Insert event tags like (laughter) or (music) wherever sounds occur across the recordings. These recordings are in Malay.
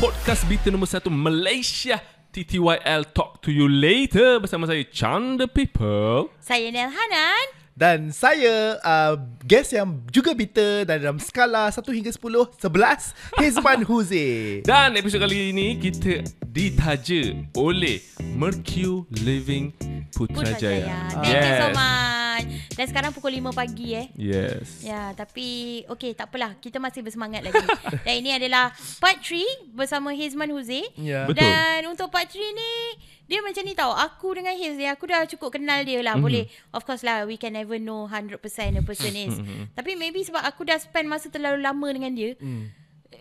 podcast berita nombor satu Malaysia TTYL Talk to you later bersama saya Chan the People. Saya Nel Hanan. Dan saya uh, guest yang juga bita dan dalam skala 1 hingga 10, 11, Hizman Huzi. Dan episod kali ini kita ditaja oleh Mercu Living Putrajaya. Putrajaya. Thank you so much. Dan sekarang pukul 5 pagi eh. Yes. Ya, tapi okey tak apalah. Kita masih bersemangat lagi. (laughs) Dan ini adalah part 3 bersama Hizman Huzi. Ya. Betul. Dan untuk part 3 ni dia macam ni tau. Aku dengan Hiz ni aku dah cukup kenal dia lah. Mm-hmm. Boleh of course lah we can never know 100% a person is. (laughs) Tapi maybe sebab aku dah spend masa terlalu lama dengan dia. Hmm.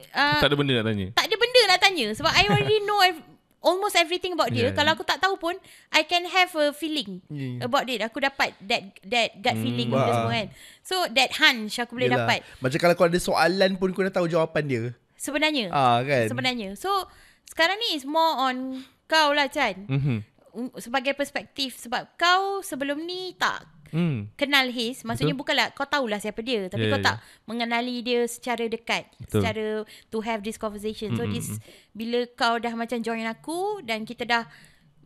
Uh, Tak ada benda nak tanya. tak ada benda nak tanya sebab I already know ev- almost everything about dia. Yeah. Kalau aku tak tahu pun I can have a feeling Yeah. about it. Aku dapat that that gut feeling mm, semua kan. So that hunch aku boleh Yelah. dapat Macam kalau kau ada soalan pun kau dah tahu jawapan dia. sebenarnya. Ah kan. Sebenarnya. So sekarang ni is more on kau lah Chan. Mhm. Mm. Sebagai perspektif sebab kau sebelum ni tak Hmm. kenal Haze maksudnya Betul. bukanlah kau tahulah siapa dia tapi Ya, kau tak mengenali dia secara dekat Betul. secara to have this conversation so Mm, mm, this bila kau dah macam join aku dan kita dah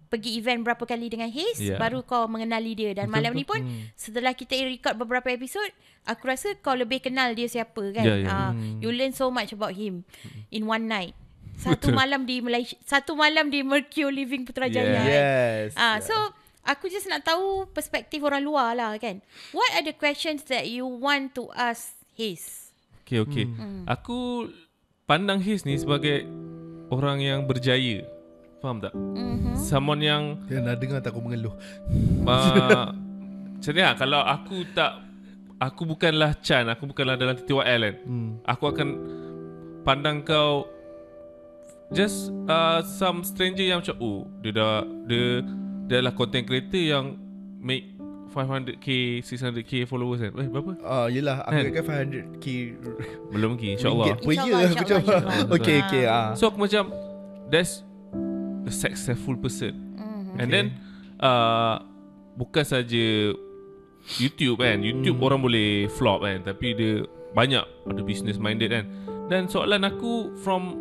pergi event berapa kali dengan Haze Ya. baru kau mengenali dia dan Betul, malam ni pun setelah kita record beberapa episod aku rasa kau lebih kenal dia siapa kan Ya, ya. Ah, you learn so much about him in one night (laughs) satu Betul. malam di Malaysia satu malam di Mercure Living Putrajaya Yeah. kan? Yes. Ah, so aku just nak tahu perspektif orang luar lah kan. What are the questions that you want to ask his? Okay, okay. Hmm. Aku pandang Hiz ni sebagai orang yang berjaya. Faham tak? Mm-hmm. Someone yang Dia nak dengar tak aku mengeluh. uh, (laughs) macam ni lah, kalau aku tak aku bukanlah Chan, aku bukanlah dalam TTYL kan. Hmm. Aku akan pandang kau just uh, some stranger yang macam oh dia dah dia dia adalah content creator yang make 500k 600k followers kan. Eh berapa? Ah, yelah aku Kan? ingatkan 500k Belum lagi insyaallah. per year. InsyaAllah, Aku. (laughs) Okay, okay. Ah. So aku macam that's a successful person. Mm-hmm. And Okay. then uh, bukan saja YouTube kan. YouTube Hmm. orang boleh flop kan tapi dia banyak ada business minded kan. Dan soalan aku from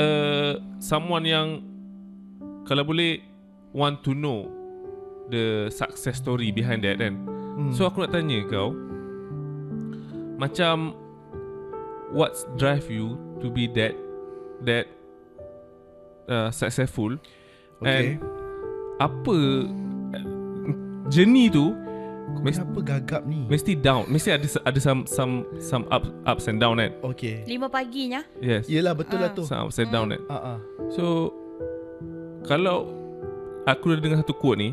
uh, someone yang kalau boleh want to know the success story behind that kan. Hmm. So aku nak tanya kau macam what's drive you to be that that uh, successful Okay. and apa uh, journey tu Kau Mes- kenapa gagap ni? mesti down mesti ada ada some some some up ups and down kan Okay. Lima paginya. yes Yelah betul lah Ah. tu. some ups and down kan Ah ah. so kalau aku dah dengar satu quote ni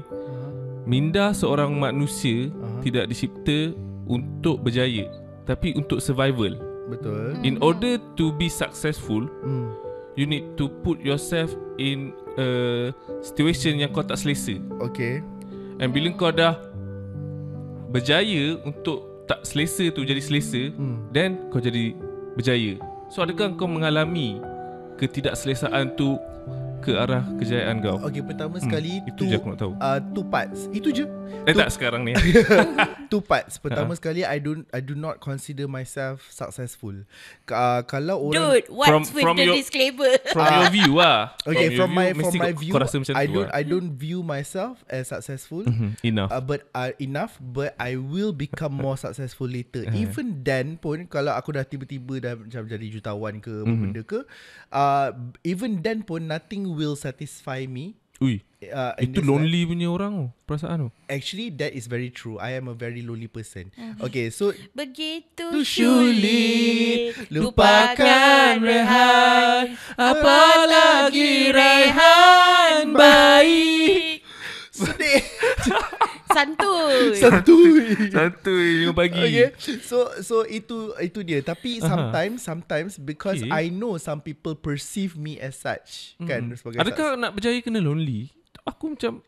minda seorang manusia Aha. tidak dicipta untuk berjaya tapi untuk survival Betul. in order to be successful Hmm. you need to put yourself in a situation yang kau tak selesa Okay. and bila kau dah berjaya untuk tak selesa tu jadi selesa Hmm. then kau jadi berjaya so adakah kau mengalami ketidakselesaan tu ke arah kejayaan kau Okay, pertama Hmm, sekali itu two, je aku nak tahu uh, two parts. Itu je. eh tak sekarang ni (laughs) (laughs) two parts. Pertama sekali I don't I do not consider myself successful. Uh, kalau orang Dude, what's From- with from the your- disclaimer? from your (laughs) view lah Okay, from my view, from mesti my view, kau rasa macam I don't lah. I don't view myself as successful. Mhm, enough Uh, but uh, enough but I will become more successful later Eh. even then pun kalau aku dah tiba-tiba dah macam jadi jutawan ke Mhm. benda ke uh, even then pun nothing will satisfy me Ui, uh, itu lonely punya orang tu Perasaan tu. Life. actually that is very true. I am a very lonely person. Mhm. okay so Begitu Tu sulit sulit lupakan Rehan Apalagi Rehan baik. sedih (laughs) (laughs) (laughs) Santuy santuy Santuy lima pagi Okay So so itu itu dia Tapi sometimes Sometimes Because Okay. I know Some people perceive me as such Kan Hmm. sebagai Adakah nak berjaya kena lonely? Aku macam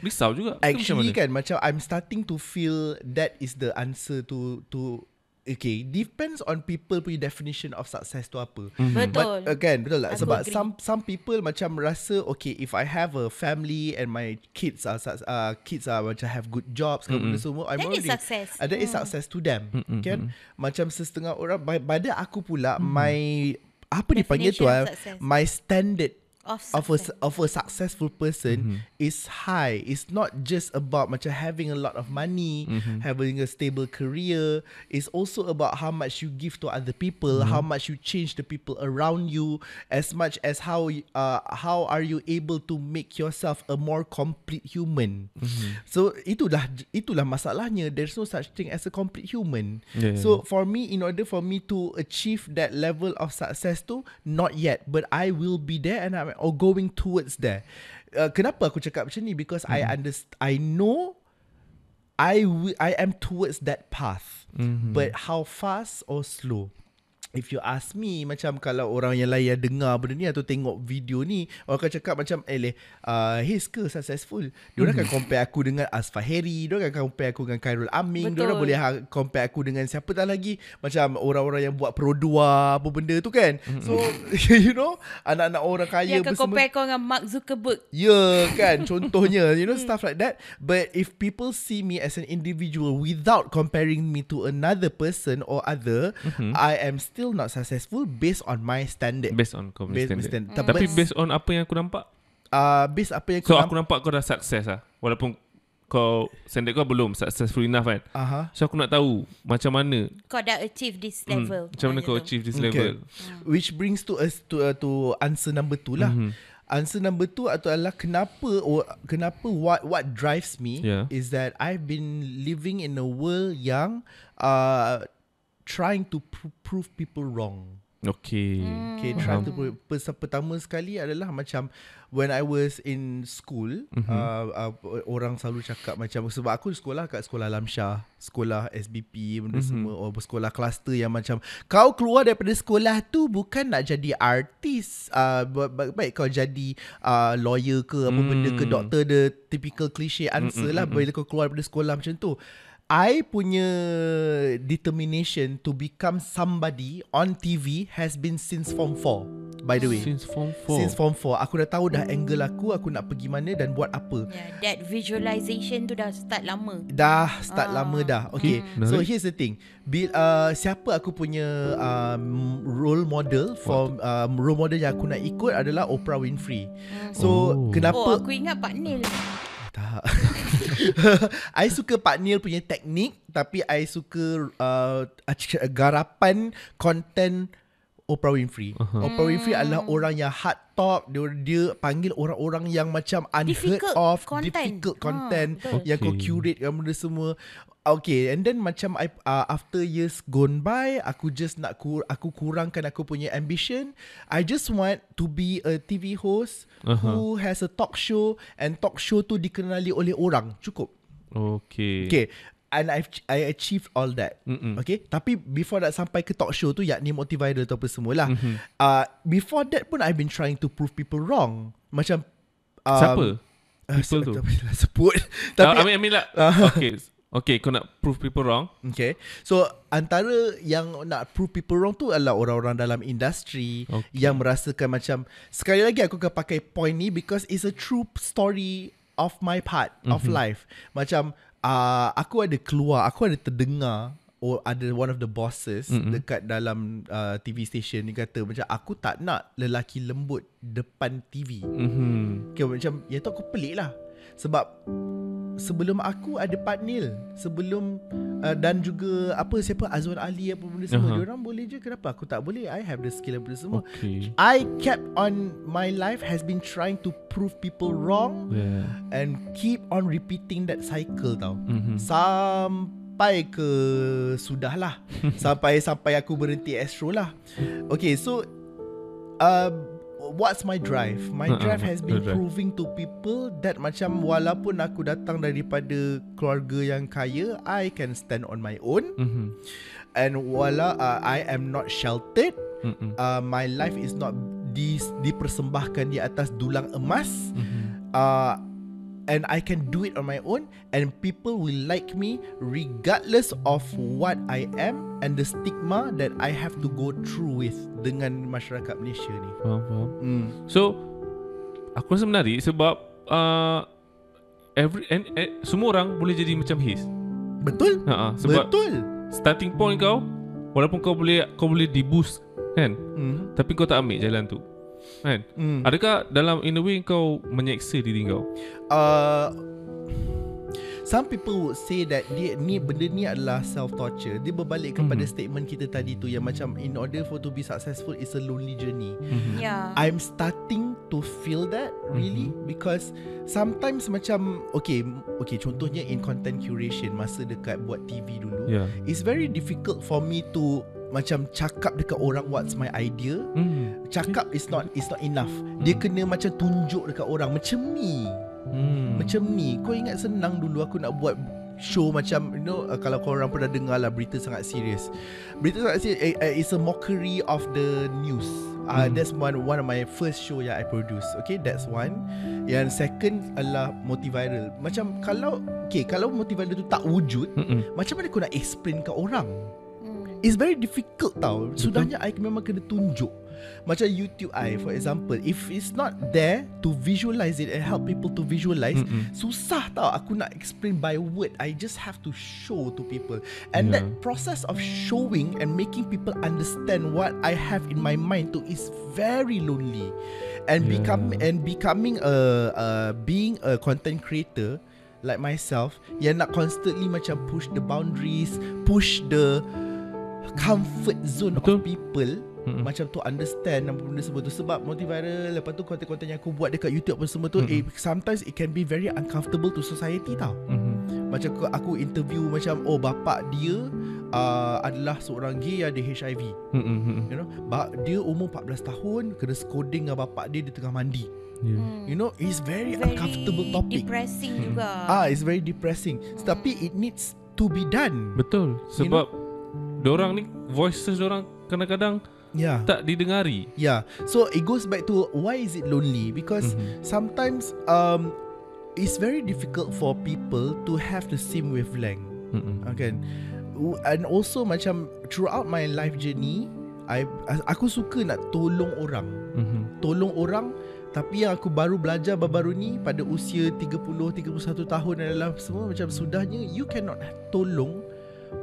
risau juga. Actually macam kan Macam I'm starting to feel That is the answer to To Okay Depends on people punya definition Of success tu apa? Mhm. Betul But, uh, kan betul tak Aku Sebab agree. some some people macam rasa Okay if I have a family And my kids are uh, Kids are macam have good jobs mm benda semua I'm That is already success. uh, That is Hmm. success to them Mm-mm, Kan Macam setengah orang Pada aku pula My apa dipanggil tu ah, my standard Of of a of a successful person Mhm. is high. It's not just about macam having a lot of money, Mhm. having a stable career. It's also about how much you give to other people, how much you change the people around you, as much as how uh, how are you able to make yourself a more complete human. So itulah itulah masalahnya. There's no such thing as a complete human. Yeah, yeah, so for me, in order for me to achieve that level of success tu, not yet, but I will be there and I'm or going towards there. Uh, kenapa aku cakap macam ni? Because I understand, I know I wi- I am towards that path. Mhm. But how fast or slow? If you ask me Macam kalau orang yang lain yang dengar benda ni Atau tengok video ni Orang akan cakap macam Eh leh uh, His ke successful? Diorang akan compare aku dengan Asfaheri Diorang akan compare aku dengan Khairul Amin Betul. Diorang boleh ha- compare aku dengan Siapa tak lagi Macam orang-orang yang buat Produa Apa benda tu kan. So (laughs) You know Anak-anak orang kaya Dia akan compare kau dengan Mark Zuckerberg. Ya yeah, kan Contohnya You know (laughs) stuff like that. But if people see me As an individual Without comparing me To another person Or other I am still not successful Based on my standard Based on kau punya Based standard. standard. Tapi But- based on apa yang aku nampak uh, Based apa yang So kau aku nampak kau dah sukses lah Walaupun kau Standard kau belum Successful enough kan uh-huh. So aku nak tahu Macam mana Kau dah achieve this hmm, level. Macam mana kau tu. achieve this Okay. level Which brings to us To, uh, to answer number two lah Mhm. Answer number two adalah kenapa or kenapa what what drives me Yeah. is that I've been living in a world yang uh, trying to pr- prove people wrong. Okay Okay, trying to prove, pers- pertama sekali adalah macam when I was in school, Mhm. uh, uh, orang selalu cakap macam sebab aku sekolah kat sekolah Lamsyah, sekolah SBP benda Mhm. semua or sekolah kluster yang macam kau keluar daripada sekolah tu bukan nak jadi artis, uh, ba- ba- baik kau jadi uh, lawyer ke apa benda ke Hmm. doktor the typical cliche answer lah bila kau keluar daripada sekolah macam tu. I punya determination to become somebody on TV has been since form 4 by the way. Since form 4 Since form 4 Aku dah tahu dah angle aku Aku nak pergi mana dan buat apa Yeah, that visualization tu dah start lama. Dah start Ah. lama dah Okay Hmm. So here's the thing Bil, uh, Siapa aku punya um, Role model For um, Role model yang aku nak ikut Adalah Oprah Winfrey So Oh. kenapa Oh, aku ingat Pak Nil. Tak (laughs) (laughs) I suka Pak Neil punya teknik Tapi I suka uh, Garapan Content Oprah Winfrey uh-huh. Oprah Winfrey adalah orang yang hard talk Dia, dia panggil orang-orang yang macam Unheard Difficult of content. Difficult Ah, content betul. Yang kau Okay. curate kan benda semua Okay and then macam I, uh, After years gone by Aku just nak kur, Aku kurangkan aku punya ambition I just want to be a TV host Aha. Who has a talk show And talk show tu dikenali oleh orang Cukup Okay Okay And I've, I achieved all that Mm-mm. Okay Tapi before that sampai ke talk show tu Yakni Motivider tu apa semua lah Mhm. uh, Before that pun I've been trying to prove people wrong Macam um, Siapa? Uh, People tu? Tak payah (laughs) sebut Tapi, Tapi I mean, I mean like, Okay Okay kau nak prove people wrong Okay So antara yang nak prove people wrong tu adalah orang-orang dalam industri Okay. Yang merasakan macam Sekali lagi aku akan pakai point ni Because it's a true story of my part mm-hmm. of life Macam uh, aku ada keluar Aku ada terdengar Or ada one of the bosses mm-hmm. dekat dalam uh, TV station ni kata macam aku tak nak lelaki lembut depan TV. Mhm. Okay, macam ya tu aku pelik lah sebab sebelum aku ada Pat Neil sebelum uh, dan juga apa siapa Azwan Ali apa benda semua uh-huh. orang boleh je. Kenapa? Aku tak boleh. I have the skill apa semua. Okay. I kept on my life has been trying to prove people wrong Yeah. and keep on repeating that cycle tau. Mhm. sampai ke sudah lah. (laughs) Sampai sampai aku berhenti astro lah. Okay so uh, what's my drive my Uh-uh, drive has been drive. proving to people that macam walaupun aku datang daripada keluarga yang kaya I can stand on my own Mhm. and wala uh, I am not sheltered uh, my life is not di, dipersembahkan di atas dulang emas Mhm. uh, and I can do it on my own and people will like me regardless of what I am and the stigma that I have to go through with dengan masyarakat Malaysia ni. Faham faham Hmm. So Aku rasa menarik sebab uh, every and, and, Semua orang boleh jadi macam his Betul? ha, Sebab Betul. starting point kau Walaupun kau boleh Kau boleh di boost Kan Hmm. Tapi kau tak ambil jalan tu Kan Hmm. Adakah dalam in a way kau menyeksa diri kau uh, some people would say that dia ni benda ni adalah self torture. Dia berbalik kepada Mhm. statement kita tadi tu yang macam in order for to be successful is a lonely journey. Mhm. Yeah. I'm starting to feel that really because sometimes macam okay okay contohnya in content curation masa dekat buat TV dulu Ya it's very difficult for me to macam cakap dekat orang what's my idea hmm. cakap is not is not enough dia kena macam tunjuk dekat orang macam ni Hmm. macam ni Kau ingat senang dulu Aku nak buat show macam You know uh, Kalau korang pernah dengar lah Berita sangat serius Berita sangat serius uh, uh, It's a mockery of the news uh, Hmm. That's one one of my first show Yang I produce Okay that's one Yang second adalah Motiviral Macam kalau Okay kalau Motiviral tu tak wujud Mm-mm. Macam mana kau nak explain kat orang. It's very difficult tau Sudahnya I memang kena tunjuk Macam YouTube I for example If it's not there To visualize it And help people to visualize Mm-mm. Susah tau Aku nak explain by word I just have to show to people And Yeah. that process of showing And making people understand What I have in my mind tu Is very lonely And Yeah. become and becoming a, a Being a content creator Like myself Yang nak constantly macam Push the boundaries Push the Comfort zone Betul. of people Mm-mm. macam tu understand apa benda semua tu sebab motiviral lepas tu konten-konten yang aku buat dekat YouTube apa semua tu Mm-mm. eh, sometimes it can be very uncomfortable to society tau Mhm. macam aku, aku interview macam oh bapak dia uh, adalah seorang gay yang ada HIV Mm-mm. Mm-mm. you know ba- dia umur 14 tahun kena scolding dengan bapak dia di tengah mandi Yeah. Hmm. you know it's very, Very uncomfortable topic depressing Hmm. juga. ah it's very depressing tapi it needs to be done Betul Sebab Diorang ni Voices diorang Kadang-kadang yeah Tak didengari Yeah. So it goes back to why is it lonely? Because Mhm. sometimes um it's very difficult for people to have the same wavelength. Mm-mm. Okay. And also macam throughout my life journey, I aku suka nak tolong orang. Mhm. Tolong orang tapi yang aku baru belajar baru-baru ni pada usia 30 31 tahun adalah semua macam sudahnya you cannot tolong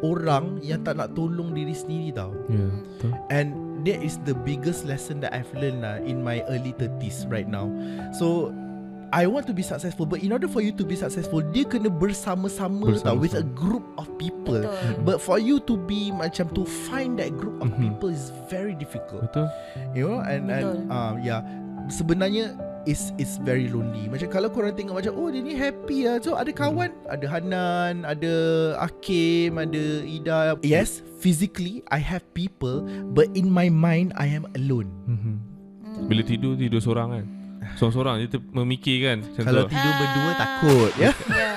orang yang tak nak tolong diri sendiri tau. Ya Betul And that is the biggest lesson that I've learned uh, in my early 30s right now. So I want to be successful but in order for you to be successful dia kena bersama-sama, Bersama-sama. tau with a group of people. Betul. But for you to be macam to find that group of Mhm. people is very difficult. Betul You know and and uh, yeah sebenarnya is is very lonely. Macam kalau korang tengok macam oh dia ni happy ah. So ada kawan, ada Hanan, ada Hakim, ada Ida. Yes, physically I have people but in my mind I am alone. Mhm. Hmm. Bila tidur Tidur seorang kan Seorang-seorang Dia ter- memikir kan Macam Kalau tu tidur Ah. berdua takut ya. Yeah.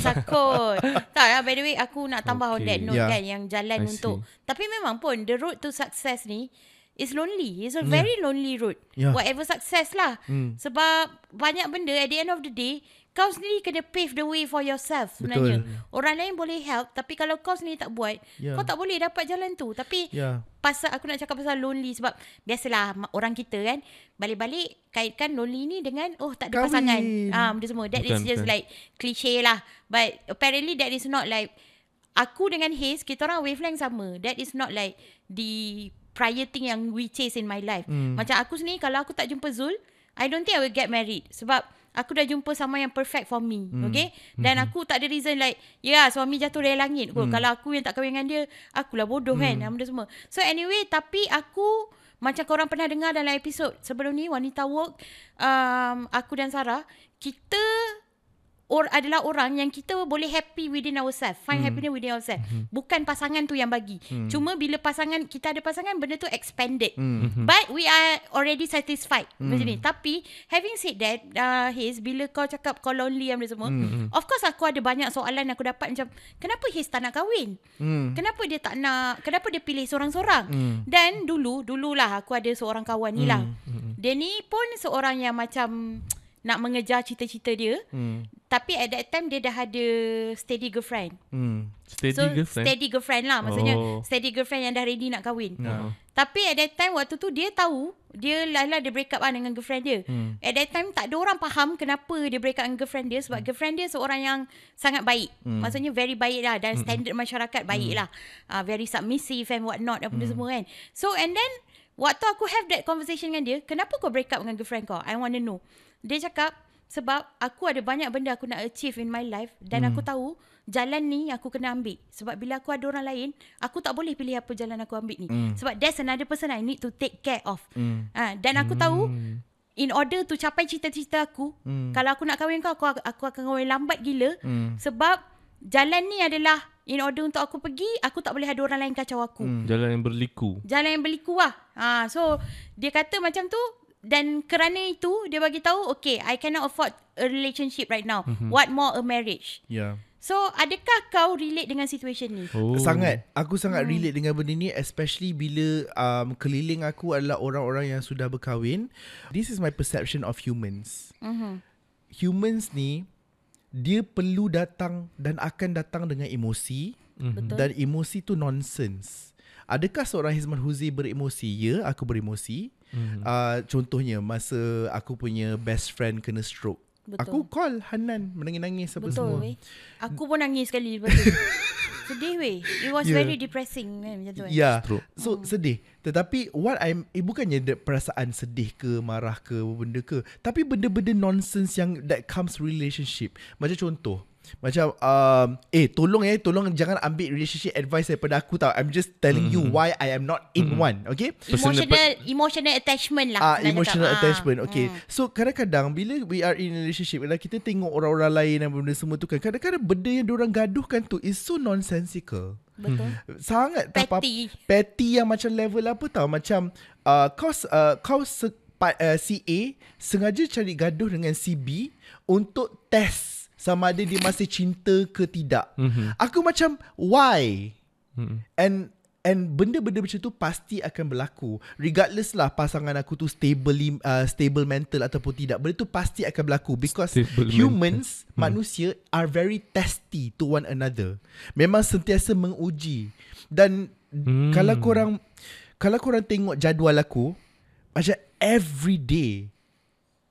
Takut Tak lah by the way Aku nak tambah on that Okay. note Yeah. kan Yang jalan I untuk see. Tapi memang pun The road to success ni Is lonely It's a Yeah. very lonely road Yeah. Whatever success lah Hmm. Sebab Banyak benda At the end of the day Kau sendiri kena pave the way for yourself Sebenarnya Betul. Orang lain boleh help Tapi kalau kau sendiri tak buat Yeah. Kau tak boleh dapat jalan tu Tapi Ya. pasal aku nak cakap pasal lonely sebab biasalah orang kita kan balik-balik kaitkan lonely ni dengan oh tak ada Kahwin. pasangan. Ah benda semua. That is Bukan, just bukan. like cliche lah. But apparently that is not like aku dengan Haze kita orang wavelength sama. That is not like the prior thing yang we chase in my life. Hmm. Macam aku sendiri kalau aku tak jumpa Zul, I don't think I will get married sebab aku dah jumpa sama yang perfect for me. Hmm. Okay? Dan aku tak ada reason like, ya yeah, suami jatuh dari langit kot. Hmm. Kalau aku yang tak kahwin dengan dia, akulah bodoh kan. Benda semua. So anyway, tapi aku macam korang pernah dengar dalam episod sebelum ni Wanita Work um, aku dan Sarah kita or adalah orang yang kita boleh happy within ourselves find Hmm. happiness within ourselves. Bukan pasangan tu yang bagi. Cuma bila pasangan kita ada pasangan benda tu expanded. Hmm. but we are already satisfied. Macam ni. Tapi having said that uh, Haze bila kau cakap kau lonely dan semua Hmm. of course aku ada banyak soalan yang aku dapat macam kenapa Haze tak nak kahwin? Hmm. Kenapa dia tak nak Kenapa dia pilih seorang-seorang? Hmm. Dan dulu Dululah aku ada seorang kawan ni lah. Dia ni pun seorang yang macam Nak mengejar cita-cita dia Hmm. Tapi at that time Dia dah ada Steady girlfriend Hmm. Steady So girlfriend steady girlfriend lah Maksudnya Oh. Steady girlfriend yang dah ready nak kahwin Ah. Tapi at that time Waktu tu dia tahu Dia lah lah dia break up lah Dengan girlfriend dia Hmm. At that time Tak ada orang faham Kenapa dia break up dengan girlfriend dia Sebab girlfriend dia Seorang yang Sangat baik Hmm. Maksudnya very baik lah Dan standard masyarakat baik lah uh, Very submissive and what not Apa Hmm. semua kan So and then Waktu aku have that conversation dengan dia, kenapa kau break up dengan girlfriend kau? I want to know. Dia cakap, sebab aku ada banyak benda aku nak achieve in my life dan aku tahu jalan ni aku kena ambil. Sebab bila aku ada orang lain, aku tak boleh pilih apa jalan aku ambil ni. Sebab there's another person I need to take care of. Ha, dan aku tahu in order to capai cita-cita aku, kalau aku nak kahwin kau, aku, aku akan kahwin lambat gila. Sebab jalan ni adalah in order untuk aku pergi, aku tak boleh ada orang lain kacau aku. Jalan yang berliku. Jalan yang berliku lah. Ha, so dia kata macam tu dan kerana itu dia bagi tahu okay I cannot afford a relationship right now. Mm-hmm. What more a marriage? Yeah. So adakah kau relate dengan situation ni? Oh. Sangat Aku sangat Hmm. relate dengan benda ni Especially bila um, Keliling aku adalah orang-orang yang sudah berkahwin This is my perception of humans Mhm. Humans ni Dia perlu datang Dan akan datang dengan emosi Betul. Dan emosi tu nonsense Adakah seorang Hizman Huzi beremosi? Ya, aku beremosi Mhm. uh, Contohnya Masa aku punya best friend kena stroke Betul. Aku call Hanan Menangis-nangis apa Betul semua weh. Aku pun nangis sekali lepas tu. (laughs) Sedih weh. It was Yeah. very depressing kan macam tu. kan. Ya Stroke. So sedih Tetapi What I'm eh, Bukannya perasaan sedih ke Marah ke Benda ke Tapi benda-benda nonsense Yang that comes relationship Macam contoh Macam um, Eh tolong eh Tolong jangan ambil relationship advice Daripada aku tau I'm just telling you Why I am not in one Okay Emotional emotional attachment lah. Ah, senang emotional cakap. Ah. attachment. Okay. So kadang-kadang bila we are in a relationship, bila kita tengok orang-orang lain dan benda semua tu kan, kadang-kadang benda yang diorang gaduhkan tu is so nonsensical. Betul. Sangat tak apa- Petty. petty yang macam level apa tau macam uh, kau uh, kau se, pa, uh, si A sengaja cari gaduh dengan si B untuk test sama ada dia masih cinta ke tidak. Mhm. Aku macam why? Mhm. And and benda-benda macam tu pasti akan berlaku regardless lah pasangan aku tu stable uh, stable mental ataupun tidak benda tu pasti akan berlaku because Stable humans manusia are very testy to one another memang sentiasa menguji dan Hmm. kalau korang kalau korang tengok jadual aku macam every day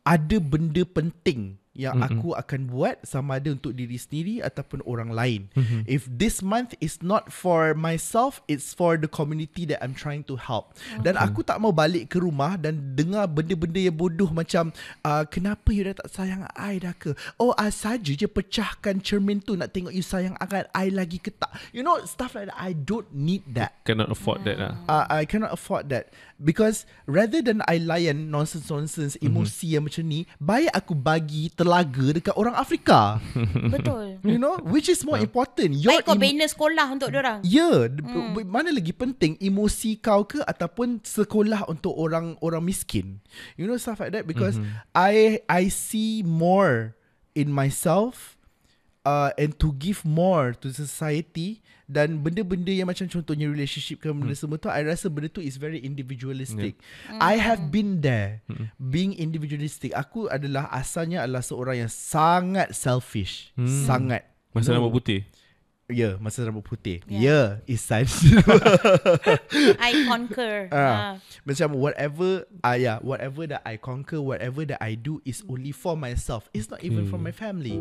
ada benda penting yang Mm-mm. aku akan buat sama ada untuk diri sendiri ataupun orang lain. Mhm. If this month is not for myself, it's for the community that I'm trying to help. Dan aku tak mau balik ke rumah dan dengar benda-benda yang bodoh macam uh, kenapa you dah tak sayang I dah ke? Oh, I saja je pecahkan cermin tu nak tengok you sayang akan I lagi ke tak? You know, stuff like that. I don't need that. Cannot afford that lah. uh, I cannot afford that because rather than I layan nonsense nonsense Mhm. emosi yang macam ni, baik aku bagi telaga dekat orang Afrika. (laughs) Betul. you know, which is more important. Your Baik kau em- bina sekolah untuk orang. Ya, yeah, hmm. mana lagi penting emosi kau ke ataupun sekolah untuk orang orang miskin. You know stuff like that because mm-hmm. I I see more in myself uh, and to give more to society dan benda-benda yang macam contohnya relationship ke benda semua tu I rasa benda tu is very individualistic. I have been there being individualistic. Aku adalah asalnya adalah seorang yang sangat selfish, Hmm. sangat. Masa No. rambut putih. Ya, yeah, masa rambut putih. Ya, Yeah. yeah, Isan. I conquer. Ah. ha. Macam whatever ah yeah, whatever that I conquer, whatever that I do is only for myself. It's not even for my family.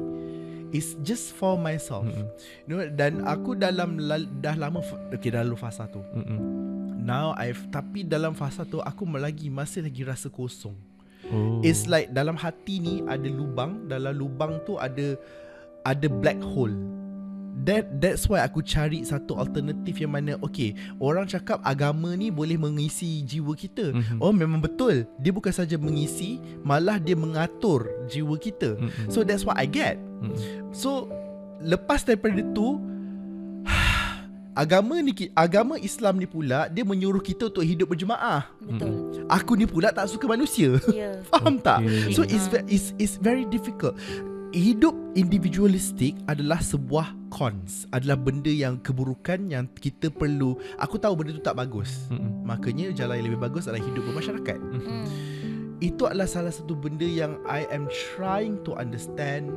It's just for myself. You know, dan aku dalam lal- dah lama okay dalam fasa tu. Mm-mm. Now I've tapi dalam fasa tu aku lagi masih lagi rasa kosong. Oh. It's like dalam hati ni ada lubang, dalam lubang tu ada ada black hole. That that's why aku cari satu alternatif yang mana okay, orang cakap agama ni boleh mengisi jiwa kita. Mhm. Oh memang betul. Dia bukan saja mengisi, malah dia mengatur jiwa kita. Mm-mm. So that's what I get. Mm-mm. So lepas daripada tu agama ni agama Islam ni pula dia menyuruh kita untuk hidup berjemaah. Betul. Aku ni pula tak suka manusia. Ya. (laughs) Faham tak? Okay. So it's ve- it's it's very difficult. Hidup individualistik adalah sebuah cons, adalah benda yang keburukan yang kita perlu. Aku tahu benda tu tak bagus. Mm-mm. Makanya jalan yang lebih bagus adalah hidup bermasyarakat. Hmm. Itu adalah salah satu benda yang I am trying to understand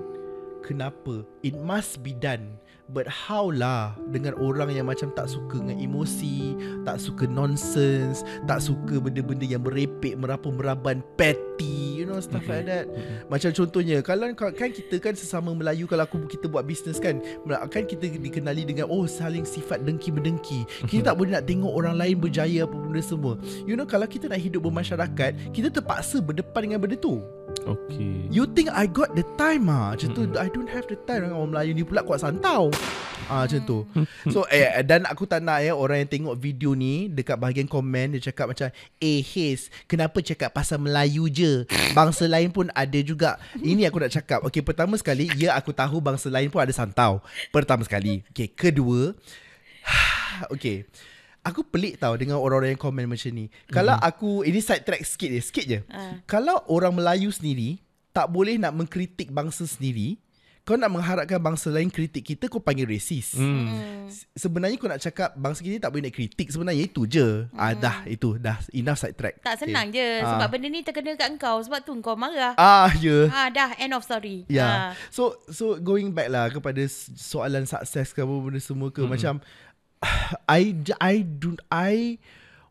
kenapa it must be done. But how lah dengan orang yang macam tak suka dengan emosi, tak suka nonsense, tak suka benda-benda yang merepek, merapa-meraban, petty. You know stuff like that. Macam contohnya Kalau kan kita kan Sesama Melayu Kalau aku kita buat bisnes kan Kan kita dikenali dengan Oh saling sifat dengki-mendengki Kita tak boleh nak tengok orang lain berjaya Apa benda semua. You know kalau kita nak hidup bermasyarakat Kita terpaksa berdepan dengan benda tu Okay. You think I got the time ah? Macam tu I don't have the time. Orang Melayu ni pula kuat santau. Ah macam tu. (laughs) So eh, Dan aku tak nak ya Orang yang tengok video ni Dekat bahagian komen Dia cakap macam Eh Haze Kenapa cakap pasal Melayu je? Bangsa lain pun ada juga. Ini aku nak cakap. Okay pertama sekali Ya aku tahu bangsa lain pun ada santau. Pertama sekali. Okay kedua (sighs) Okay Aku pelik tau dengan orang-orang yang komen macam ni. Kalau aku ini side track sikit je, sikit je. Ah. Kalau orang Melayu sendiri tak boleh nak mengkritik bangsa sendiri, kau nak mengharapkan bangsa lain kritik kita kau panggil racist. Hmm. Se- Sebenarnya kau nak cakap bangsa kita tak boleh nak kritik sebenarnya itu je. Ah dah itu dah enough side track. Tak senang je Ah. sebab benda ni terkena kat engkau sebab tu engkau marah. Ah ya. Ah dah end of story. Ya. Yeah. Ah. So so going back lah kepada soalan sukses ke apa benda semua ke mm-hmm. macam (sighs) I I do I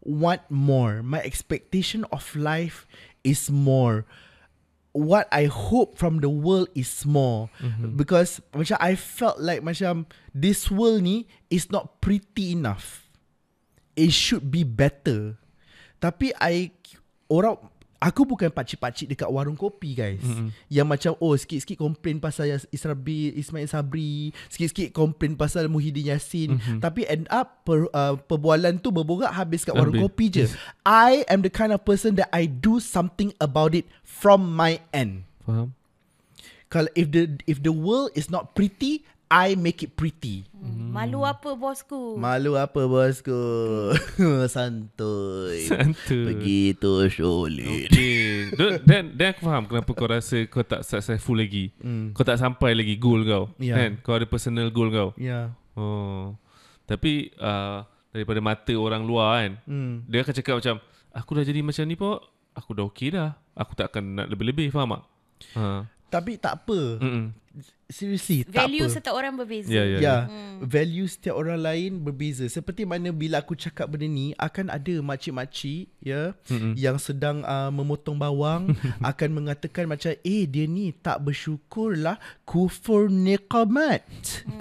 want more. My expectation of life is more. What I hope from the world is more mm-hmm. because macam I felt like macam this world ni is not pretty enough. It should be better. Tapi I orang aku bukan pakcik-pakcik dekat warung kopi guys. Mm-hmm. Yang macam oh sikit-sikit komplain pasal Israbi Ismail Sabri, sikit-sikit komplain pasal Muhyiddin Yassin, mm-hmm. tapi end up per, uh, perbualan tu berborak habis kat warung Habis. kopi je. I am the kind of person that I do something about it from my end. Faham? Kalau if the if the world is not pretty, I make it pretty. Hmm. Malu apa bosku? Malu apa bosku? (laughs) Santuy. Santuy. Begitu sulit. Okay Dan Dan aku faham Kenapa kau rasa Kau tak successful lagi Hmm. Kau tak sampai lagi Goal kau Ya. Kan Kau ada personal goal kau Ya. Oh Tapi uh, Daripada mata orang luar kan Hmm. Dia akan cakap macam Aku dah jadi macam ni pun Aku dah okay dah Aku tak akan nak lebih-lebih Faham tak? Ha. Tapi tak apa. Mm-mm. Seriously, tak Value apa. setiap orang berbeza. Ya ya Ya, yeah, value setiap orang lain berbeza. Seperti mana bila aku cakap benda ni, akan ada makcik-makcik ya Mm-mm. yang sedang uh, memotong bawang (laughs) akan mengatakan macam eh dia ni tak bersyukur lah kufur niqamat.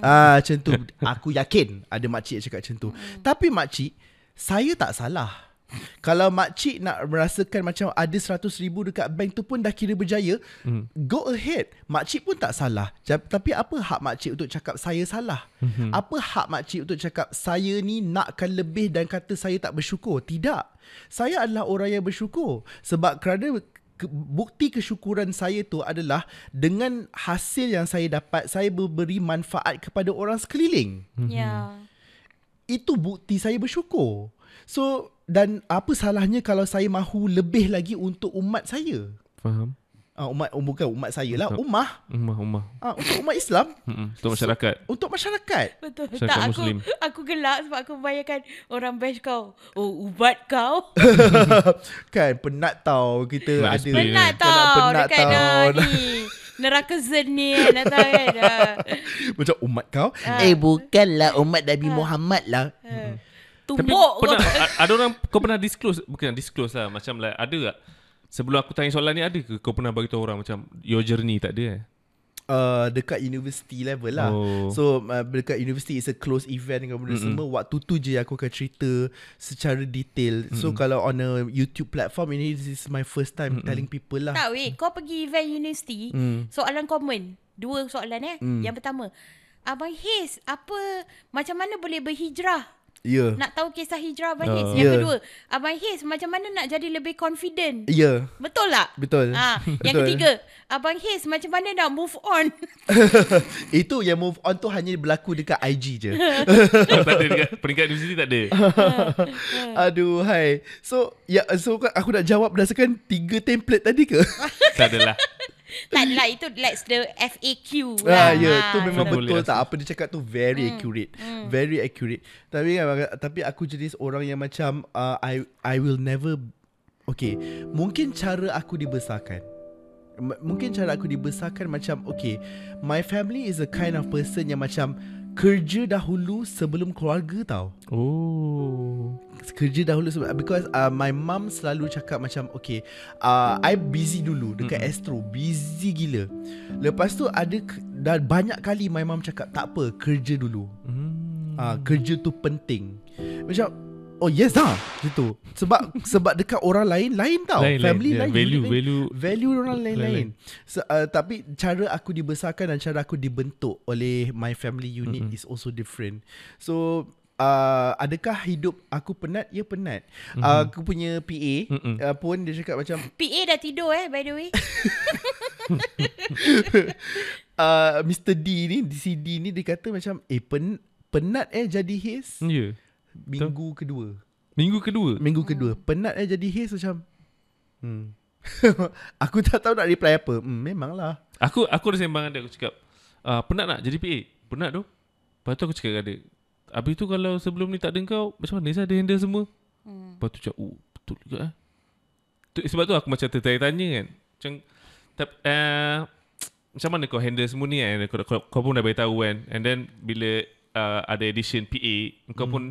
Ah macam tu. Aku yakin ada makcik yang cakap macam tu. Tapi makcik, saya tak salah. Kalau makcik nak merasakan macam ada 100 ribu dekat bank tu pun dah kira berjaya, Mm. go ahead. Makcik pun tak salah. Tapi apa hak makcik untuk cakap saya salah? Mm-hmm. Apa hak makcik untuk cakap saya ni nakkan lebih dan kata saya tak bersyukur? Tidak. Saya adalah orang yang bersyukur. Sebab kerana ke- bukti kesyukuran saya tu adalah dengan hasil yang saya dapat, saya beri manfaat kepada orang sekeliling Ya. itu bukti saya bersyukur. So dan apa salahnya kalau saya mahu lebih lagi untuk umat saya? Faham? Ah umat oh, bukan umat saya lah, ummah. Ummah Ummah Ah untuk umat Islam, Mm-mm. Untuk masyarakat untuk masyarakat. Betul. Masyarakat tak aku Muslim. aku gelak sebab aku bayangkan orang bash kau. Oh, ubat kau. (laughs) kan penat tau kita Nak ada penat Kena tau penat dekat tau. dah ni. (laughs) Neraka zen ni kan datang kan. Macam umat kau Ah. Eh bukanlah umat Nabi Muhammad lah Ah. Tapi Tumbuk pernah, kau. a- ada orang kau pernah disclose bukan disclose lah macam like ada tak sebelum aku tanya soalan ni ada ke kau pernah bagi tahu orang macam your journey tak ada eh? uh, Dekat university level lah Oh. So uh, dekat university is a close event dengan benda semua Waktu tu je aku akan cerita secara detail So kalau on a YouTube platform ini This is my first time telling people lah Tak weh, kau pergi event universiti, Hmm. soalan common. Dua soalan eh. Yang pertama, Abang Hiz, apa macam mana boleh berhijrah? Ya Nak tahu kisah hijrah Abang Hiz. Ya. Yang kedua, Abang Hiz macam mana nak jadi lebih confident? Ya Betul tak? Betul Ah, (laughs) yang Betul. ketiga, Abang Hiz macam mana nak move on? (laughs) Itu yang move on tu hanya berlaku dekat IG je (laughs) tak ada dekat peringkat universiti tak ada. Aduh hai So ya so aku nak jawab berdasarkan tiga template tadi ke? tak adalah. (laughs) tak adalah itu that's the FAQ Ah, lah. ya, Ah, tu memang so- betul Boleh tak apa dia cakap tu very accurate. Very accurate. Tapi kan tapi aku jenis orang yang macam uh, I I will never Okay, mungkin cara aku dibesarkan. M- mungkin cara aku dibesarkan macam okay, my family is a kind of person yang macam kerja dahulu sebelum keluarga tau. Oh. kerja dahulu sebab because uh, my mum selalu cakap macam okay uh, I busy dulu dekat mm-hmm. Astro busy gila lepas tu ada dah banyak kali my mum cakap tak apa kerja dulu Hmm. uh, kerja tu penting macam oh yes dah gitu sebab sebab dekat orang lain lain tau Lain, lain. family Yeah, lain value- lain. value- value orang lain-lain lain. so, uh, tapi cara aku dibesarkan dan cara aku dibentuk oleh my family unit Mm-mm. is also different so uh, adakah hidup aku penat ya penat Mhm. uh, aku punya PA Mm-mm. uh, pun dia cakap macam (laughs) PA dah tidur eh by the way. (laughs) uh, Mr D ni DCD ni dia kata macam eh pen, penat eh jadi his Ya. Yeah. Minggu kedua Minggu kedua. minggu kedua penat eh jadi his macam hmm (laughs) aku tak tahu nak reply apa hmm, memanglah Aku aku ada sembang dengan dia aku cakap, uh, penat nak jadi PA? Penat tu. Lepas tu aku cakap dengan dia, habis tu kalau sebelum ni tak ada kau, macam mana saya ada handle semua? Hmm. Lepas tu cakap, oh betul juga eh. Tu, sebab tu aku macam tertanya-tanya kan. Macam, tap, uh, macam mana kau handle semua ni kan? Kau, kau, kau pun dah beritahu kan. And then bila uh, ada edition PA, kau Hmm. pun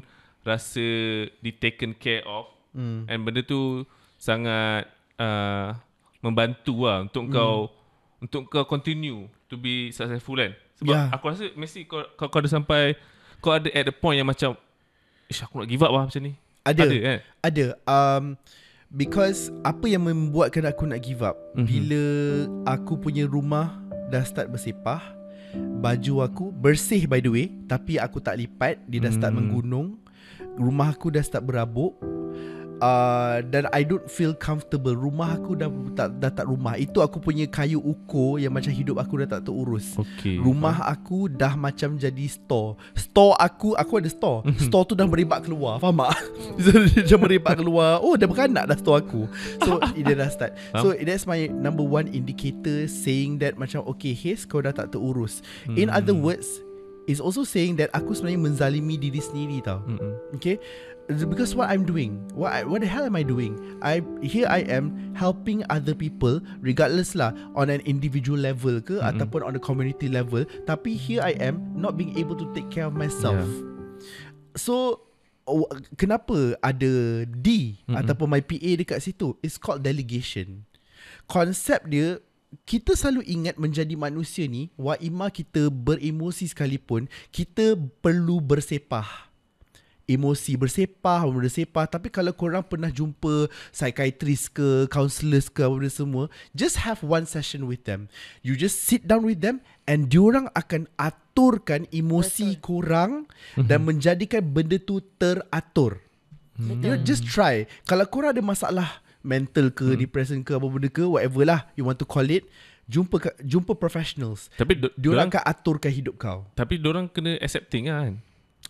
rasa di taken care of. hmm. And benda tu sangat uh, membantu lah untuk Hmm. kau untuk kau continue to be successful kan. Sebab Yeah. aku rasa mesti kau, kau kau ada sampai kau ada at the point yang macam Ish aku nak give up lah macam ni. ada Ada kan? Ada um, Because Apa yang membuatkan aku nak give up Mhm. Bila Aku punya rumah Dah start bersepah Baju aku Bersih by the way Tapi aku tak lipat Dia dah start Hmm. menggunung Rumah aku dah start berabuk. Uh, Dan I don't feel comfortable. Rumah aku dah tak, dah tak rumah. Itu aku punya kayu ukur Yang macam hidup aku dah tak terurus. Okay. Rumah aku dah macam jadi store. Store aku Aku ada store. (laughs) Store tu dah merebak keluar. Faham tak? (laughs) dia merebak keluar. Oh dah beranak dah store aku. So (laughs) dia dah start. So that's my number one indicator Saying that macam Okay Haze kau dah tak terurus. In other words Is also saying that Aku sebenarnya menzalimi diri sendiri tau Mm-mm. Okay because what I'm doing what I, what the hell am I doing I here I am helping other people regardless lah on an individual level ke Mm-mm. ataupun on a community level tapi here I am not being able to take care of myself Yeah. so kenapa ada D Mm-mm. ataupun my PA dekat situ it's called delegation konsep dia kita selalu ingat menjadi manusia ni wa ima kita beremosi sekalipun kita perlu bersepah. Emosi bersepah apa benda sepah tapi kalau korang pernah jumpa psychiatrist ke counselors ke apa benda semua just have one session with them. You just sit down with them and diorang akan aturkan emosi Betul. korang dan menjadikan benda tu teratur. You just try. Kalau korang ada masalah mental ke depression ke apa benda ke whatever lah you want to call it jumpa jumpa professionals Tapi do, diorang akan aturkan hidup kau tapi diorang kena accepting lah kan.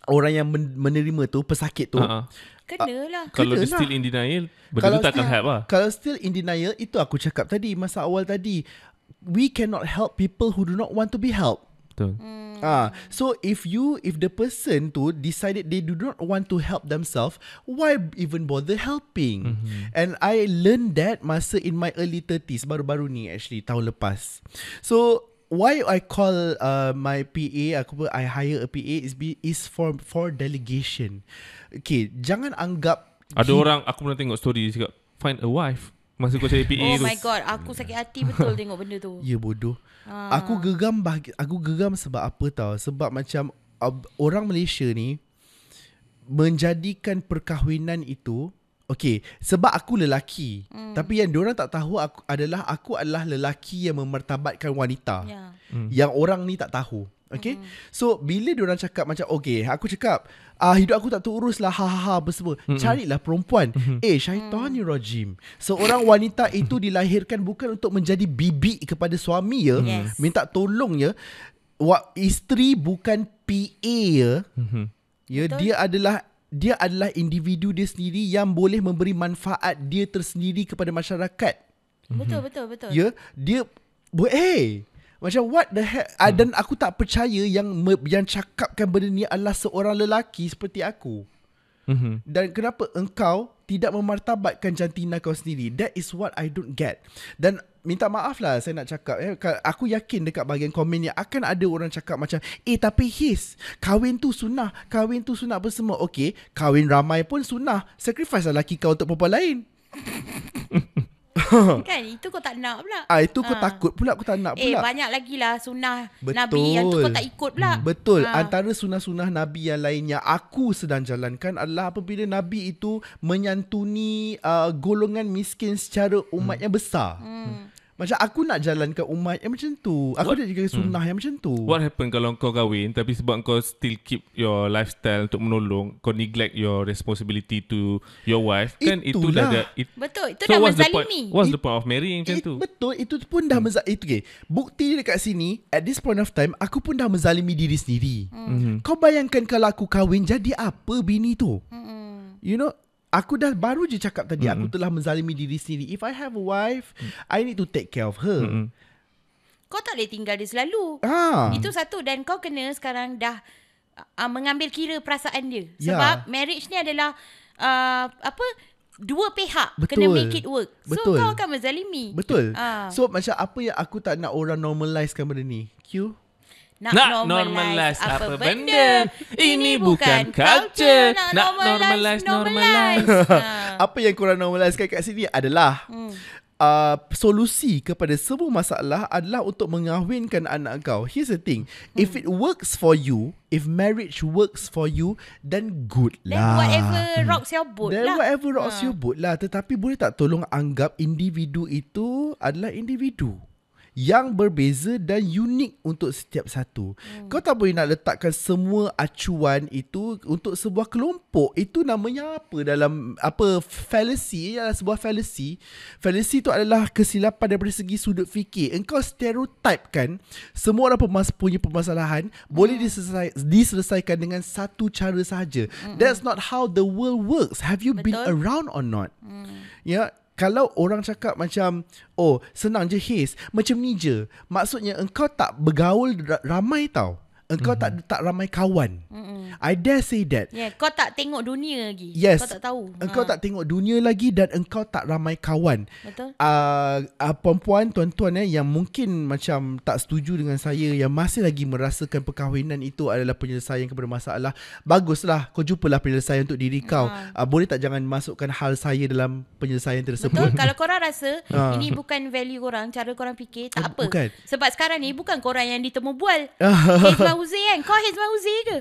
orang yang men- menerima tu pesakit tu Uh-uh. Kenalah. Kalau dia Kena still lah. in denial, benda Kalau tu tak akan still- help lah. Kalau still in denial Itu aku cakap tadi Masa awal tadi We cannot help people Who do not want to be helped Betul. Hmm. Ah, so if you if the person tu decided they do not want to help themselves, why even bother helping? Mhm. And I learned that masa in my early 30s baru-baru ni actually tahun lepas. So why I call uh, my PA aku I hire a PA is be is for for delegation. Okay, jangan anggap Ada he- orang aku pernah tengok story dia cakap find a wife masa kau cari PA Oh tu. my god, aku sakit hati (laughs) betul tengok benda tu. Ya bodoh. Ah. Aku geram bahagi, aku geram sebab apa tau? Sebab macam uh, orang Malaysia ni menjadikan perkahwinan itu Okay, sebab aku lelaki. Hmm. Tapi yang diorang tak tahu aku adalah aku adalah lelaki yang memertabatkan wanita. Ya. Yang orang ni tak tahu. Okay mm. So bila diorang cakap macam Okay aku cakap ah Hidup aku tak terurus lah ha, ha, ha, apa semua mm Carilah perempuan mm Eh syaitan ni rajim Seorang wanita itu dilahirkan Bukan untuk menjadi bibi kepada suami ya Yes. Minta tolong ya Wa, Isteri bukan PA ya Mhm. Ya Betul. dia adalah dia adalah individu dia sendiri yang boleh memberi manfaat dia tersendiri kepada masyarakat. Betul betul betul. Ya, dia bu- eh macam what the heck hmm. uh, dan aku tak percaya yang yang cakapkan benda ni adalah seorang lelaki seperti aku. Mhm. Dan kenapa engkau tidak memartabatkan jantina kau sendiri? That is what I don't get. Dan minta maaf lah saya nak cakap. Eh, aku yakin dekat bahagian komen ni akan ada orang cakap macam, eh tapi his, kahwin tu sunnah, kahwin tu sunnah apa semua. Okay, kahwin ramai pun sunnah. Sacrifice lah laki kau untuk perempuan lain. (laughs) (laughs) Kan itu kau tak nak pula. Ah Itu kau Ah. takut pula, aku tak nak Eh pula. banyak lagi lah sunnah Betul. Nabi yang tu kau tak ikut pula. Betul. Ah. Antara sunnah-sunnah Nabi yang lain yang aku sedang jalankan adalah apabila Nabi itu menyantuni uh, golongan miskin secara umat yang besar. Hmm. Macam aku nak jalankan umat yang macam tu. Aku What? nak jaga sunnah yang macam tu. What happen kalau kau kahwin tapi sebab kau still keep your lifestyle untuk menolong, kau neglect your responsibility to your wife, kan itu dah dah it, Betul. Itu so dah what's the point? menzalimi. What's the point of marrying macam It, tu? betul itu pun dah meza itu okay. Bukti dia dekat sini at this point of time aku pun dah menzalimi diri sendiri. Mhm. Kau bayangkan kalau aku kahwin jadi apa bini tu? Mm-mm. You know Aku dah baru je cakap tadi Mm-mm. Aku telah menzalimi diri sendiri If I have a wife I need to take care of her Mm-mm. Kau tak boleh tinggal dia selalu. Ah, Itu satu dan kau kena sekarang dah uh, mengambil kira perasaan dia. Ya. Sebab marriage ni adalah uh, apa dua pihak Betul. kena make it work. So Betul. kau akan menzalimi. Betul Ah. So macam apa yang aku tak nak orang normalizekan benda ni Q Nak, Nak normalize apa benda? Ini bukan culture. Nak normalize, normalize. ha. (laughs) Apa yang korang normalizekan kat sini adalah Hmm. uh, Solusi kepada semua masalah adalah untuk mengahwinkan anak kau Here's the thing If Hmm. it works for you If marriage works for you Then good Then lah whatever rocks your boat Then lah. whatever rocks Ha. your boat lah Tetapi boleh tak tolong anggap individu itu adalah individu yang berbeza dan unik untuk setiap satu. Hmm. Kau tak boleh nak letakkan semua acuan itu untuk sebuah kelompok. Itu namanya apa dalam apa fallacy ialah sebuah fallacy. Fallacy itu adalah kesilapan daripada segi sudut fikir. Engkau stereotype kan semua orang pemas punya permasalahan boleh diselesai, diselesaikan dengan satu cara sahaja. That's not how the world works. Have you been Betul. around or not? Ya, kalau orang cakap macam oh senang je Haze. Macam ni je. Maksudnya engkau tak bergaul ra- ramai tau engkau mm-hmm. tak tak ramai kawan Mm-mm. i dare say that Yeah, kau tak tengok dunia lagi. Yes. Kau tak tahu. engkau Ha. tak tengok dunia lagi dan engkau tak ramai kawan Betul? uh, uh, perempuan tuan-tuan eh yang mungkin macam tak setuju dengan saya yang masih lagi merasakan perkahwinan itu adalah penyelesaian kepada masalah baguslah kau jumpalah penyelesaian untuk diri kau uh, boleh tak jangan masukkan hal saya dalam penyelesaian tersebut Betul? (laughs) Kalau korang rasa Ah. ini bukan value korang, cara korang fikir, tak Ah, apa. bukan. Sebab sekarang ni bukan korang yang ditemu bual. Hizman (laughs) Huzi kan? Kau Hizman Huzi ke?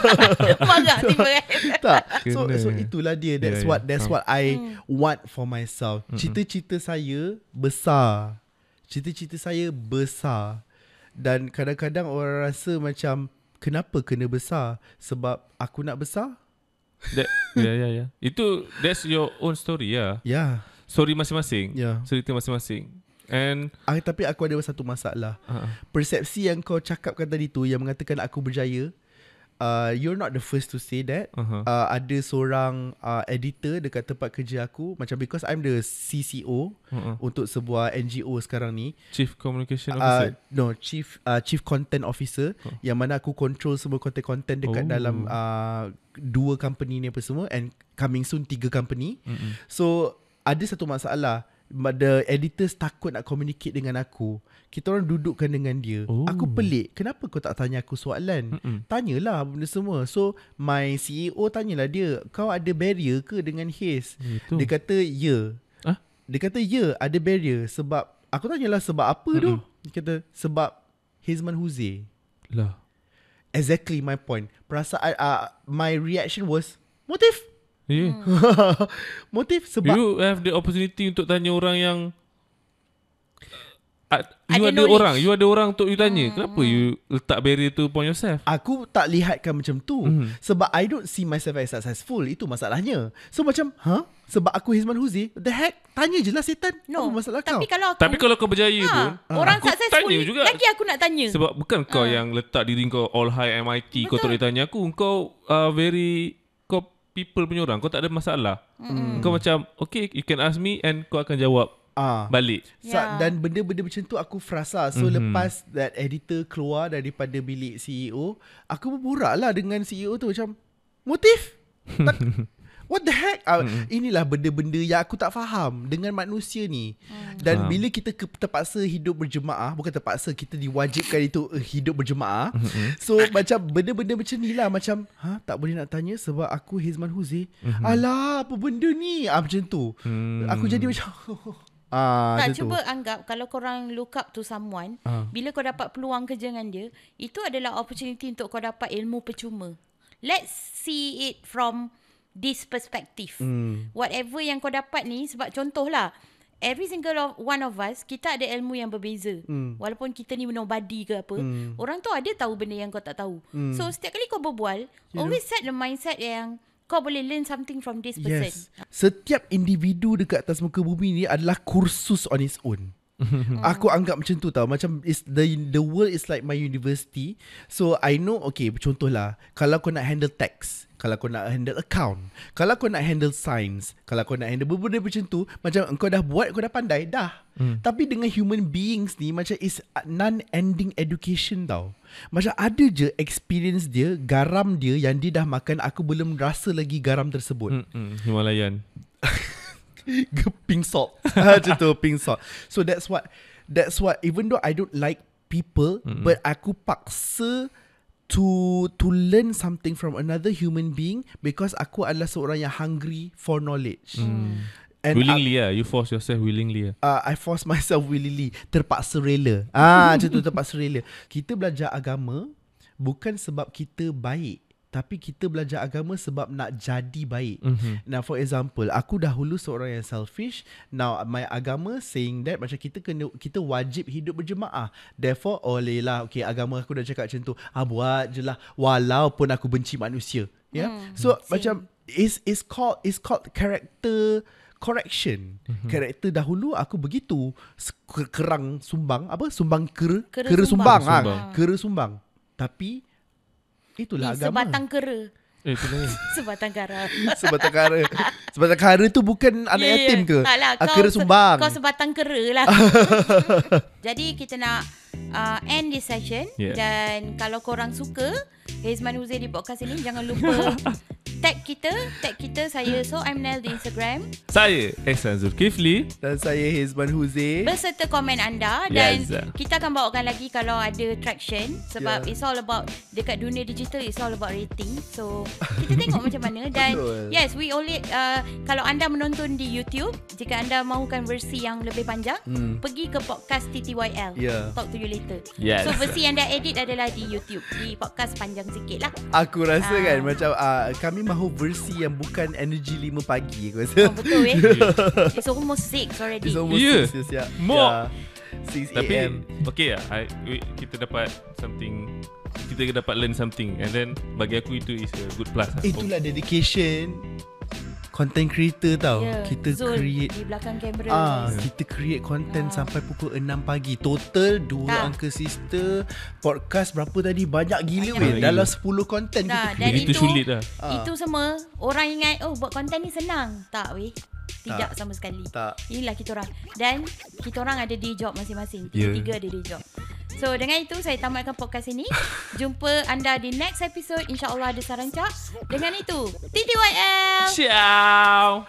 (laughs) Marah tiba kan? tak so so itulah dia that's Ya, what that's faham. what I want for myself cita-cita saya besar cita-cita saya besar dan kadang-kadang orang rasa macam kenapa kena besar sebab aku nak besar That, yeah, yeah, yeah. Itu that's your own story ya. ya yeah. Story masing-masing. Ya. Cerita masing-masing. And ah, tapi aku ada satu masalah uh, persepsi yang kau cakapkan tadi tu yang mengatakan aku berjaya uh, you're not the first to say that uh-huh. uh, ada seorang uh, editor dekat tempat kerja aku macam because I'm the CCO uh-huh. untuk sebuah NGO sekarang ni Chief Communication uh, Officer. no chief uh, chief content officer Oh. yang mana aku control semua content-content dekat Oh. dalam uh, dua company ni apa semua and coming soon tiga company Mm-mm. so ada satu masalah the editors takut nak communicate dengan aku. Kita orang dudukkan dengan dia. Oh. Aku pelik. Kenapa kau tak tanya aku soalan? Mm-mm. Tanyalah benda semua. So my CEO tanyalah dia Kau ada barrier ke dengan Haze Itu. Dia kata ya. Ah? Dia kata ya ada barrier Sebab Aku tanyalah sebab apa tu Dia kata sebab Hizman Huzi Lah. Exactly my point. Perasaan uh, My reaction was Motif Yeah. (laughs) Motif sebab You have the opportunity untuk tanya orang yang uh, you Ada ada, knowledge. orang, you ada orang untuk you tanya. Kenapa you letak barrier tu upon yourself? Aku tak lihatkan macam tu Mhm. Sebab I don't see myself as successful Itu masalahnya So macam huh? Sebab aku Hizman Huzi The heck Tanya je lah setan No. Apa masalah kau Tapi kalau aku Tapi kalau kau berjaya ha, pun, orang aku successful tanya juga. lagi aku nak tanya. Sebab bukan kau Ah. yang letak diri kau all high MIT Kau tak Betul. boleh tanya aku Kau uh, very people punya orang Kau tak ada masalah Mm. Kau macam Okay you can ask me And kau akan jawab Ah. balik Sa- Ya. Dan benda-benda macam tu aku frasa So Mhm. mm-hmm. lepas that editor keluar daripada bilik CEO Aku berborak lah dengan CEO tu macam Motif? tak, (laughs) What the heck? Uh, inilah benda-benda yang aku tak faham dengan manusia ni. Dan Faham. bila kita ke, terpaksa hidup berjemaah, bukan terpaksa kita diwajibkan itu uh, hidup berjemaah. so macam benda-benda macam ni lah macam ha tak boleh nak tanya sebab aku Hizman Huzi. Alah apa benda ni? Ah macam tu. Hmm. Aku jadi macam (laughs) ah Tak macam cuba tu. anggap kalau korang look up to someone, Ah. bila kau dapat peluang kerja dengan dia, itu adalah opportunity untuk kau dapat ilmu percuma. Let's see it from this perspective. Hmm. Whatever yang kau dapat ni sebab contohlah Every single of, one of us kita ada ilmu yang berbeza. Hmm. Walaupun kita ni nobody ke apa, orang tu ada tahu benda yang kau tak tahu. So setiap kali kau berbual, always set the mindset yang kau boleh learn something from this person. Yes. Setiap individu dekat atas muka bumi ni adalah kursus on its own. (laughs) Aku anggap macam tu tau. Macam is the the world is like my university. So I know Okay contohlah. Kalau kau nak handle tax Kalau kau nak handle account Kalau kau nak handle science Kalau kau nak handle benda macam tu Macam kau dah buat Kau dah pandai Dah. Hmm. Tapi dengan human beings ni Macam is non-ending education tau. Macam ada je experience dia Garam dia Yang dia dah makan Aku belum rasa lagi garam tersebut. Mm-mm, Himalayan. (laughs) (laughs) pink salt. (laughs) Macam tu pink salt. So that's what that's what even though I don't like people mm-hmm. but aku paksa to to learn something from another human being because aku adalah seorang yang hungry for knowledge. Mm. And willingly lah. You force yourself willingly lah. uh, I force myself willingly terpaksa rela. Ah macam tu terpaksa rela. Kita belajar agama bukan sebab kita baik tapi kita belajar agama sebab nak jadi baik. Mhm. Now for example, aku dahulu seorang yang selfish. Now my agama saying that macam kita kena kita wajib hidup berjemaah. Therefore, oleh lah okay agama aku dah cakap macam tu. Ah buat je lah walaupun aku benci manusia. Ya. Yeah? Hmm, So macam is is called is called character correction. Mm-hmm. Karakter dahulu aku begitu kerang sumbang apa sumbang kera Kera kera, sumbang. sumbang, sumbang. Sumbang. Ha, kera sumbang. Tapi itulah Ni agama. sebatang kera. Eh, tu lah. (laughs) Sebatang kara. (laughs) Sebatang kara. Sebatang kara tu bukan anak Ya, ya. yatim ke? Tak lah, Ah, kau kera se- sumbang. Kau sebatang kera lah. (laughs) Jadi kita nak uh, end this session. Yeah. Dan kalau korang suka Hezman Huzair di podcast ini, jangan lupa tag kita. Tag kita, saya So I'm Nel di Instagram. Saya Ehsan Zulkifli. Dan saya Hizman Huzi. Berserta komen anda. Dan Yes. kita akan bawakan lagi kalau ada traction. Sebab Yeah. it's all about, dekat dunia digital, it's all about rating. So, kita tengok (laughs) macam mana. Dan Betul. yes, we only, uh, kalau anda menonton di YouTube, jika anda mahukan versi yang lebih panjang, Hmm. pergi ke podcast TTYL. Yeah. Talk to you later. Yes. So versi yang dah edit adalah di YouTube. Di podcast panjang sikit lah. Aku rasa Ah. kan macam uh, kami mahu versi yang bukan energy 5 pagi aku rasa. Oh, betul eh. (laughs) It's almost 6 already. It's almost Yeah. 6 yeah. More. Yeah. 6 Tapi AM. okay lah I, we, Kita dapat something Kita dapat learn something And then Bagi aku itu is a good plus lah. Itulah dedication content creator tau. Ya, Kita Zul create di belakang kamera. Ah, kita create content Ah. sampai pukul 6 pagi. Total dua Tak. angka sister podcast berapa tadi? Banyak gila weh. Dalam 10 content Nah, kita dan create. Itu itu- sulit lah Ah. Itu semua orang ingat oh buat konten ni senang. Tak weh. Tidak Tak. sama sekali. Tak. Inilah kita orang. Dan kita orang ada day job masing-masing. Ya. Tiga-tiga ada day job. So dengan itu saya tamatkan podcast ini. (laughs) Jumpa anda di next episode. InsyaAllah ada sarancak. Dengan itu, TTYL. Ciao